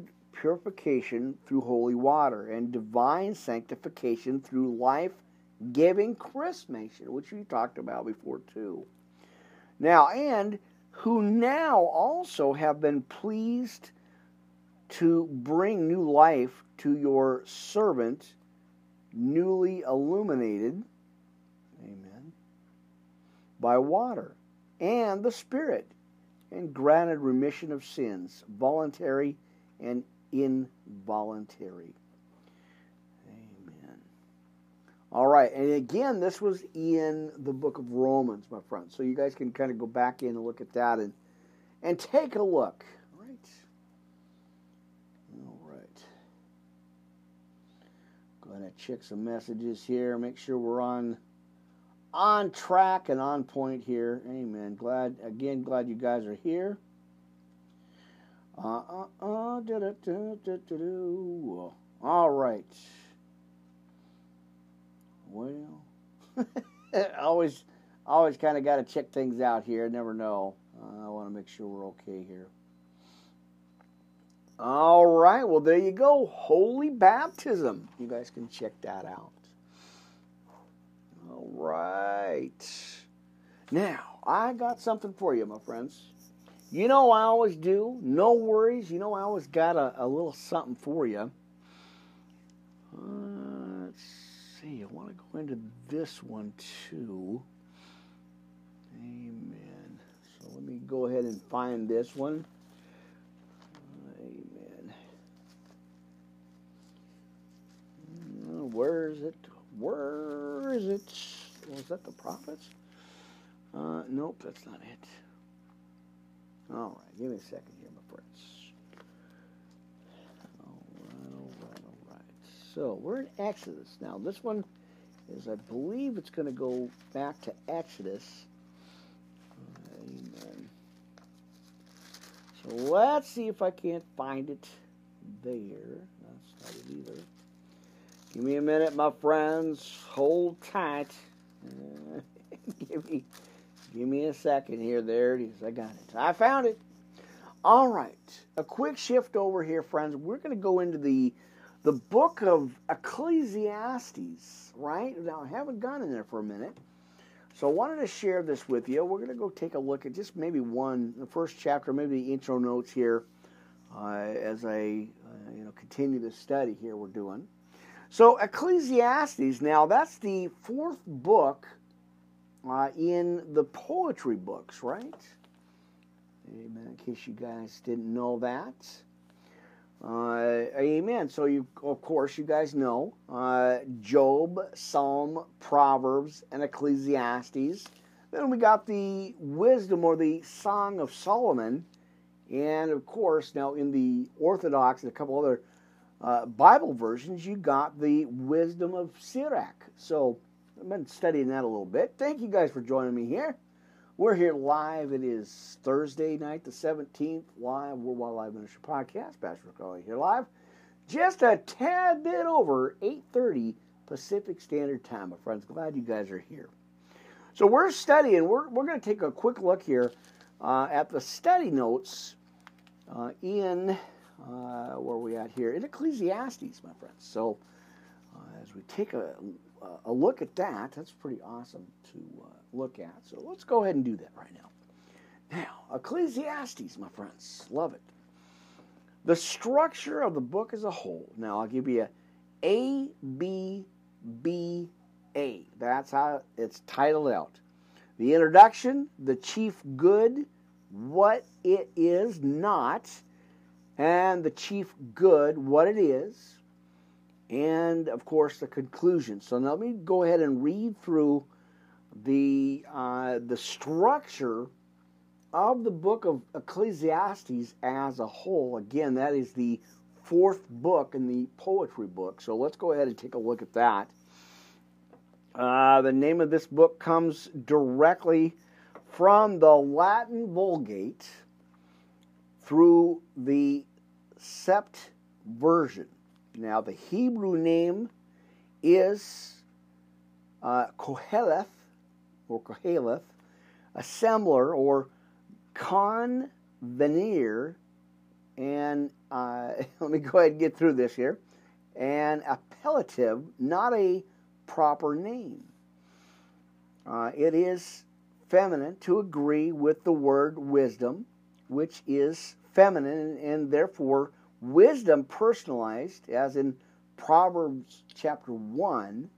purification through holy water and divine sanctification through life giving chrismation, which we talked about before too. Now, and who now also have been pleased to bring new life to your servant, newly illuminated, amen, by water and the Spirit, and granted remission of sins, voluntary and involuntary. Amen. All right. And again, this was in the book of Romans, my friends. So you guys can kind of go back in and look at that and and take a look. All right. All right. Go ahead and check some messages here. Make sure we're on on track and on point here. Amen. Glad again, glad you guys are here. Uh uh uh. All right. Well, always, always kind of got to check things out here. Never know. Uh, I want to make sure we're okay here. All right. Well, there you go. Holy baptism. You guys can check that out. All right. Now, I got something for you, my friends. You know I always do. No worries. You know I always got a, a little something for you. Uh, let's see. I want to go into this one too. Amen. So let me go ahead and find this one. Amen. Uh, where is it? Where is it? Was that the prophets? Uh, nope, that's not it. All right, give me a second here, my friends. All right, all right, all right. So we're in Exodus now. This one is, I believe, it's going to go back to Exodus. Amen. So let's see if I can't find it there. That's not it either. Give me a minute, my friends. Hold tight. Give me Give me a second here. There it is. I got it. I found it. All right. A quick shift over here, friends. We're going to go into the the book of Ecclesiastes, right? Now, I haven't gone in there for a minute. So I wanted to share this with you. We're going to go take a look at just maybe one, the first chapter, maybe the intro notes here uh, as I uh, you know continue the study here we're doing. So Ecclesiastes, now that's the fourth book uh, in the poetry books, right? Amen. In case you guys didn't know that. Uh, amen. So you, of course, you guys know uh, Job, Psalm, Proverbs, and Ecclesiastes. Then we got the wisdom or the Song of Solomon, and of course, now in the Orthodox and a couple other uh, Bible versions, you got the wisdom of Sirach. So I've been studying that a little bit. Thank you guys for joining me here. We're here live. It is Thursday night, the 17th, live Worldwide Live Ministry Podcast. Pastor Crowley here live. Just a tad bit over 8.30 Pacific Standard Time, my friends. Glad you guys are here. So we're studying. We're, we're going to take a quick look here uh, at the study notes uh, in, uh, where we at here? In Ecclesiastes, my friends. So uh, as we take a a look at that. That's pretty awesome to uh, look at. So let's go ahead and do that right now. Now, Ecclesiastes, my friends, love it. The structure of the book as a whole. Now, I'll give you a A, B, B, A. That's how it's titled out. The introduction, the chief good, what it is not, and the chief good, what it is, and of course the conclusion. So now let me go ahead and read through the uh, the structure of the book of Ecclesiastes as a whole. Again, that is the fourth book in the poetry book. So let's go ahead and take a look at that. Uh, the name of this book comes directly from the Latin Vulgate through the Sept version. Now, the Hebrew name is uh, Koheleth, or Koheleth, assembler, or convener, and uh, let me go ahead and get through this here, an appellative, not a proper name. Uh, it is feminine to agree with the word wisdom, which is feminine and therefore wisdom personalized, as in Proverbs chapter 1.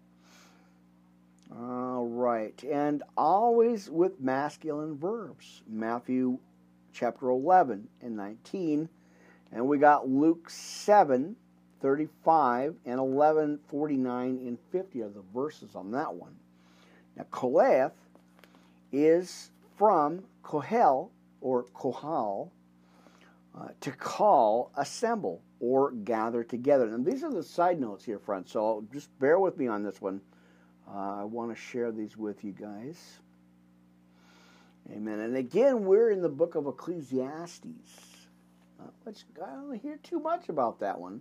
All right, and always with masculine verbs. Matthew chapter 11 and 19. And we got Luke 7, 35 and 11, 49, and 50 are the verses on that one. Now, Kohath is from Kohel or Kohal uh, to call, assemble, or gather together. And these are the side notes here, friends. So just bear with me on this one. Uh, I want to share these with you guys. Amen. And again, we're in the book of Ecclesiastes. Uh, which I don't hear too much about that one.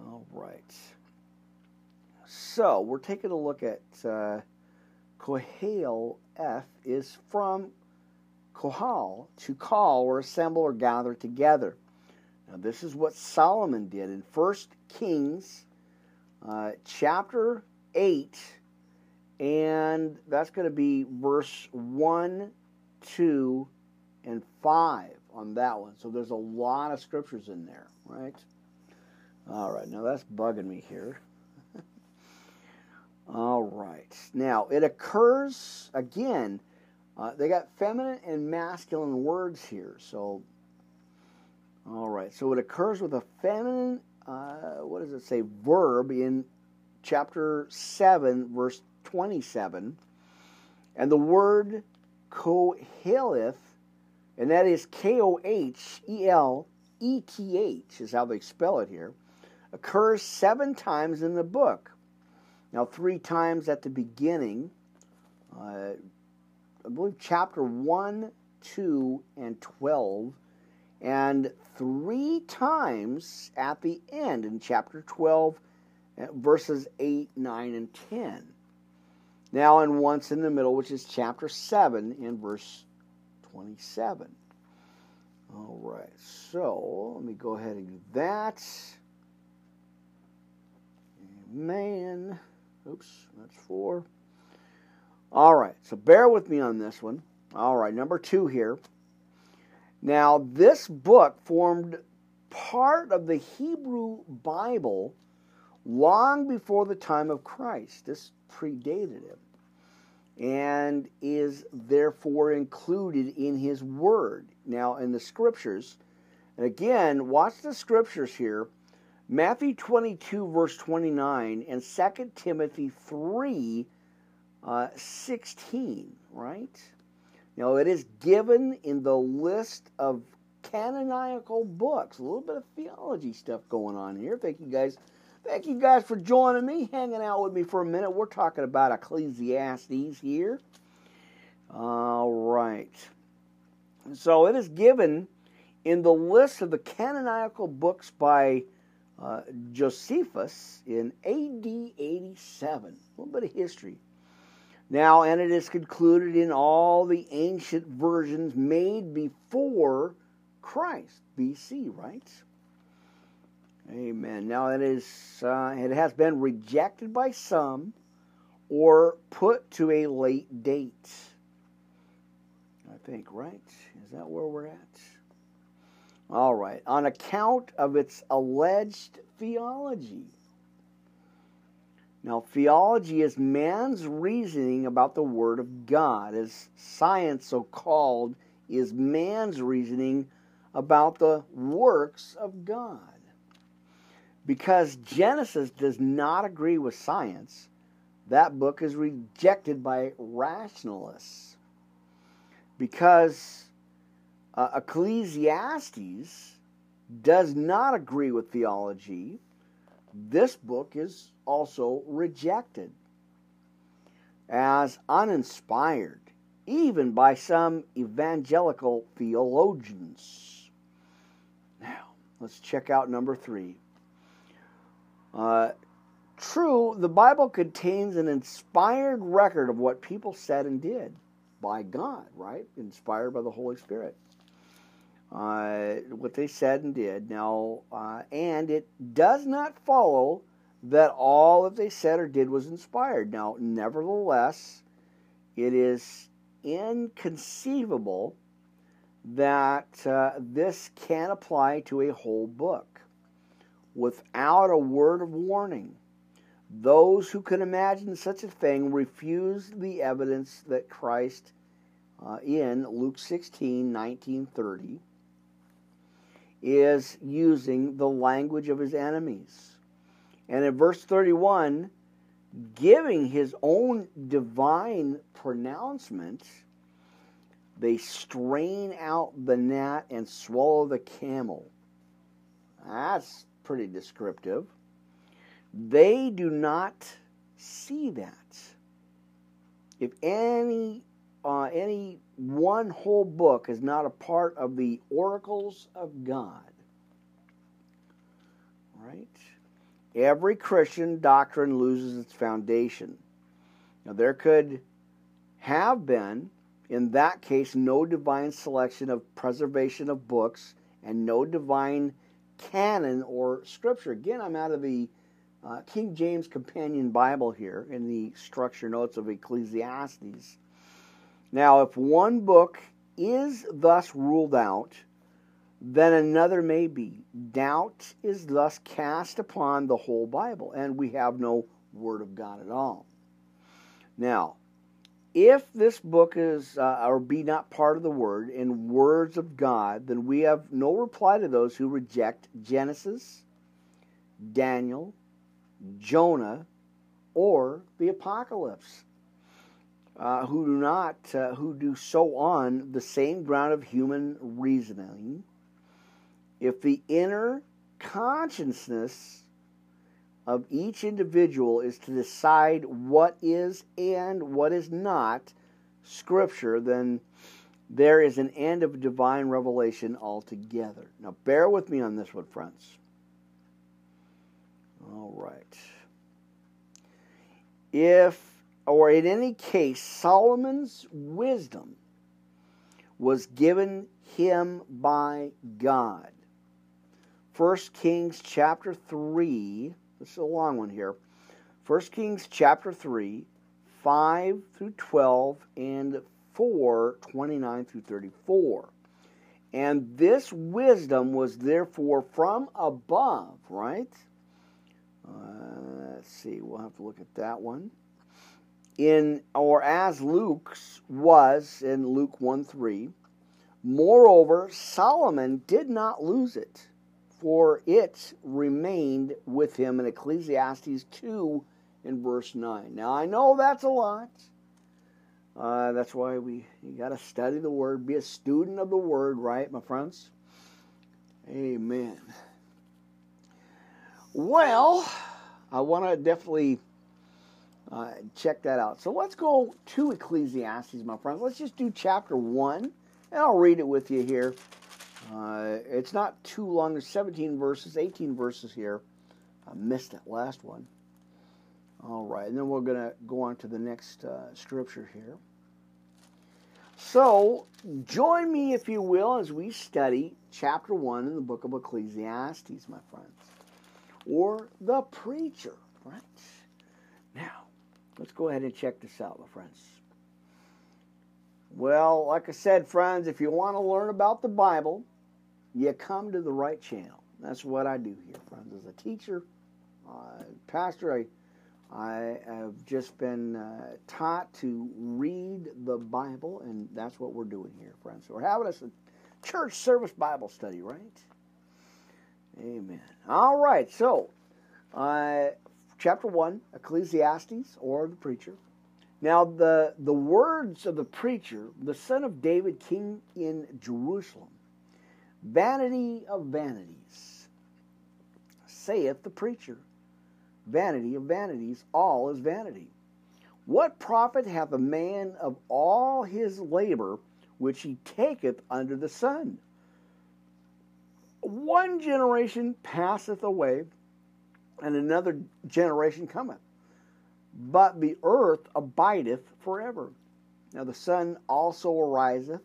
All right. So we're taking a look at uh, F is from Kohal to call or assemble or gather together. Now this is what Solomon did in 1 Kings uh, chapter 8 and that's going to be verse 1, 2, and 5 on that one. So there's a lot of scriptures in there, right? All right, now that's bugging me here. All right. Now, it occurs, again, uh, they got feminine and masculine words here. So, all right. So it occurs with a feminine, uh, what does it say, verb in chapter 7, verse 27. And the word koheleth, and that is K O H E L E T H, is how they spell it here, occurs seven times in the book. Now, three times at the beginning, uh, I believe chapter 1, 2, and 12, and three times at the end in chapter 12, uh, verses 8, 9, and 10. Now, and once in the middle, which is chapter 7 in verse 27. All right, so let me go ahead and do that. Man. Oops, that's four. All right, so bear with me on this one. All right, number two here. Now, this book formed part of the Hebrew Bible long before the time of Christ. This predated him and is therefore included in his word. Now, in the scriptures, and again, watch the scriptures here Matthew 22, verse 29, and 2 Timothy 3, uh, 16, right? Now, it is given in the list of canonical books. A little bit of theology stuff going on here. Thank you guys. Thank you guys for joining me, hanging out with me for a minute. We're talking about Ecclesiastes here. All right. So it is given in the list of the canonical books by uh, Josephus in AD 87. A little bit of history. Now, and it is concluded in all the ancient versions made before Christ, BC, right? Amen. Now, it is uh, it has been rejected by some or put to a late date. I think, right? Is that where we're at? All right. On account of its alleged theology. Now, theology is man's reasoning about the Word of God, as science, so called, is man's reasoning about the works of God. Because Genesis does not agree with science, that book is rejected by rationalists. Because uh, Ecclesiastes does not agree with theology, this book is also rejected as uninspired, even by some evangelical theologians. Now, let's check out number three. Uh, true, the Bible contains an inspired record of what people said and did by God, right? Inspired by the Holy Spirit uh, what they said and did. Now, uh, and it does not follow that all that they said or did was inspired. Now, nevertheless, it is inconceivable that uh, this can apply to a whole book without a word of warning. Those who can imagine such a thing refuse the evidence that Christ uh, in Luke 16, 19, 30 is using the language of his enemies. And in verse 31, giving his own divine pronouncement, they strain out the gnat and swallow the camel. That's pretty descriptive. They do not see that. If any uh, any one whole book is not a part of the oracles of God, right? Every Christian doctrine loses its foundation. Now, there could have been, in that case, no divine selection of preservation of books and no divine canon or scripture. Again, I'm out of the uh, King James Companion Bible here in the structure notes of Ecclesiastes. Now, if one book is thus ruled out, then another may be. Doubt is thus cast upon the whole Bible, and we have no Word of God at all. Now, if this book is uh, or be not part of the Word in words of God, then we have no reply to those who reject Genesis, Daniel, Jonah, or the Apocalypse uh, who do not, uh, who do so on the same ground of human reasoning, if the inner consciousness of each individual is to decide what is and what is not Scripture, then there is an end of divine revelation altogether. Now, bear with me on this one, friends. All right. If or in any case, Solomon's wisdom was given him by God. 1 Kings chapter 3, this is a long one here. 1 Kings chapter 3, 5 through 12, and 4, 29 through 34. And this wisdom was therefore from above, right? Uh, let's see, we'll have to look at that one in or as Luke's was in Luke 1 3. Moreover, Solomon did not lose it, for it remained with him in Ecclesiastes 2 in verse 9. Now, I know that's a lot. Uh, that's why we you got to study the Word, be a student of the Word, right, my friends? Amen. Well, I want to definitely uh, check that out. So let's go to Ecclesiastes, my friends. Let's just do chapter 1, and I'll read it with you here. Uh, it's not too long. There's 17 verses, 18 verses here. I missed that last one. All right, and then we're going to go on to the next uh, scripture here. So, join me, if you will, as we study chapter 1 in the book of Ecclesiastes, my friends, or the preacher, right? Now, Let's go ahead and check this out, my friends. Well, like I said, friends, if you want to learn about the Bible, you come to the right channel. That's what I do here, friends. As a teacher, uh, pastor, I, I have just been uh, taught to read the Bible, and that's what we're doing here, friends. So we're having a church service Bible study, right? Amen. All right, so uh, chapter 1, Ecclesiastes, or the preacher. Now, the, the words of the preacher, the son of David, king in Jerusalem, vanity of vanities, saith the preacher, vanity of vanities, all is vanity. What profit hath a man of all his labor which he taketh under the sun? One generation passeth away, and another generation cometh. But the earth abideth forever. Now the sun also ariseth,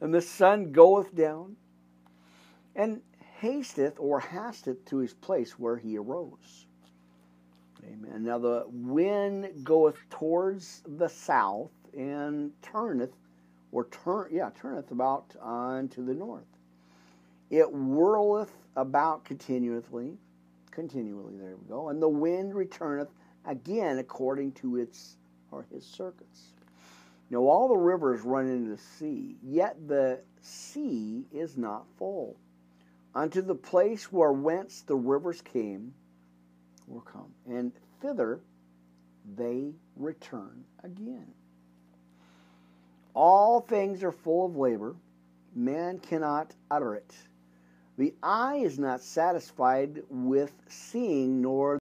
and the sun goeth down, and hasteth or hasteth to his place where he arose. Amen. Now the wind goeth towards the south and turneth, or turn, yeah, turneth about unto the north. It whirleth about continually continually. There we go. And the wind returneth again according to its or his circuits. Now all the rivers run into the sea, yet the sea is not full. unto the place where whence the rivers came will come, and thither they return again. All things are full of labor, man cannot utter it. The eye is not satisfied with seeing, nor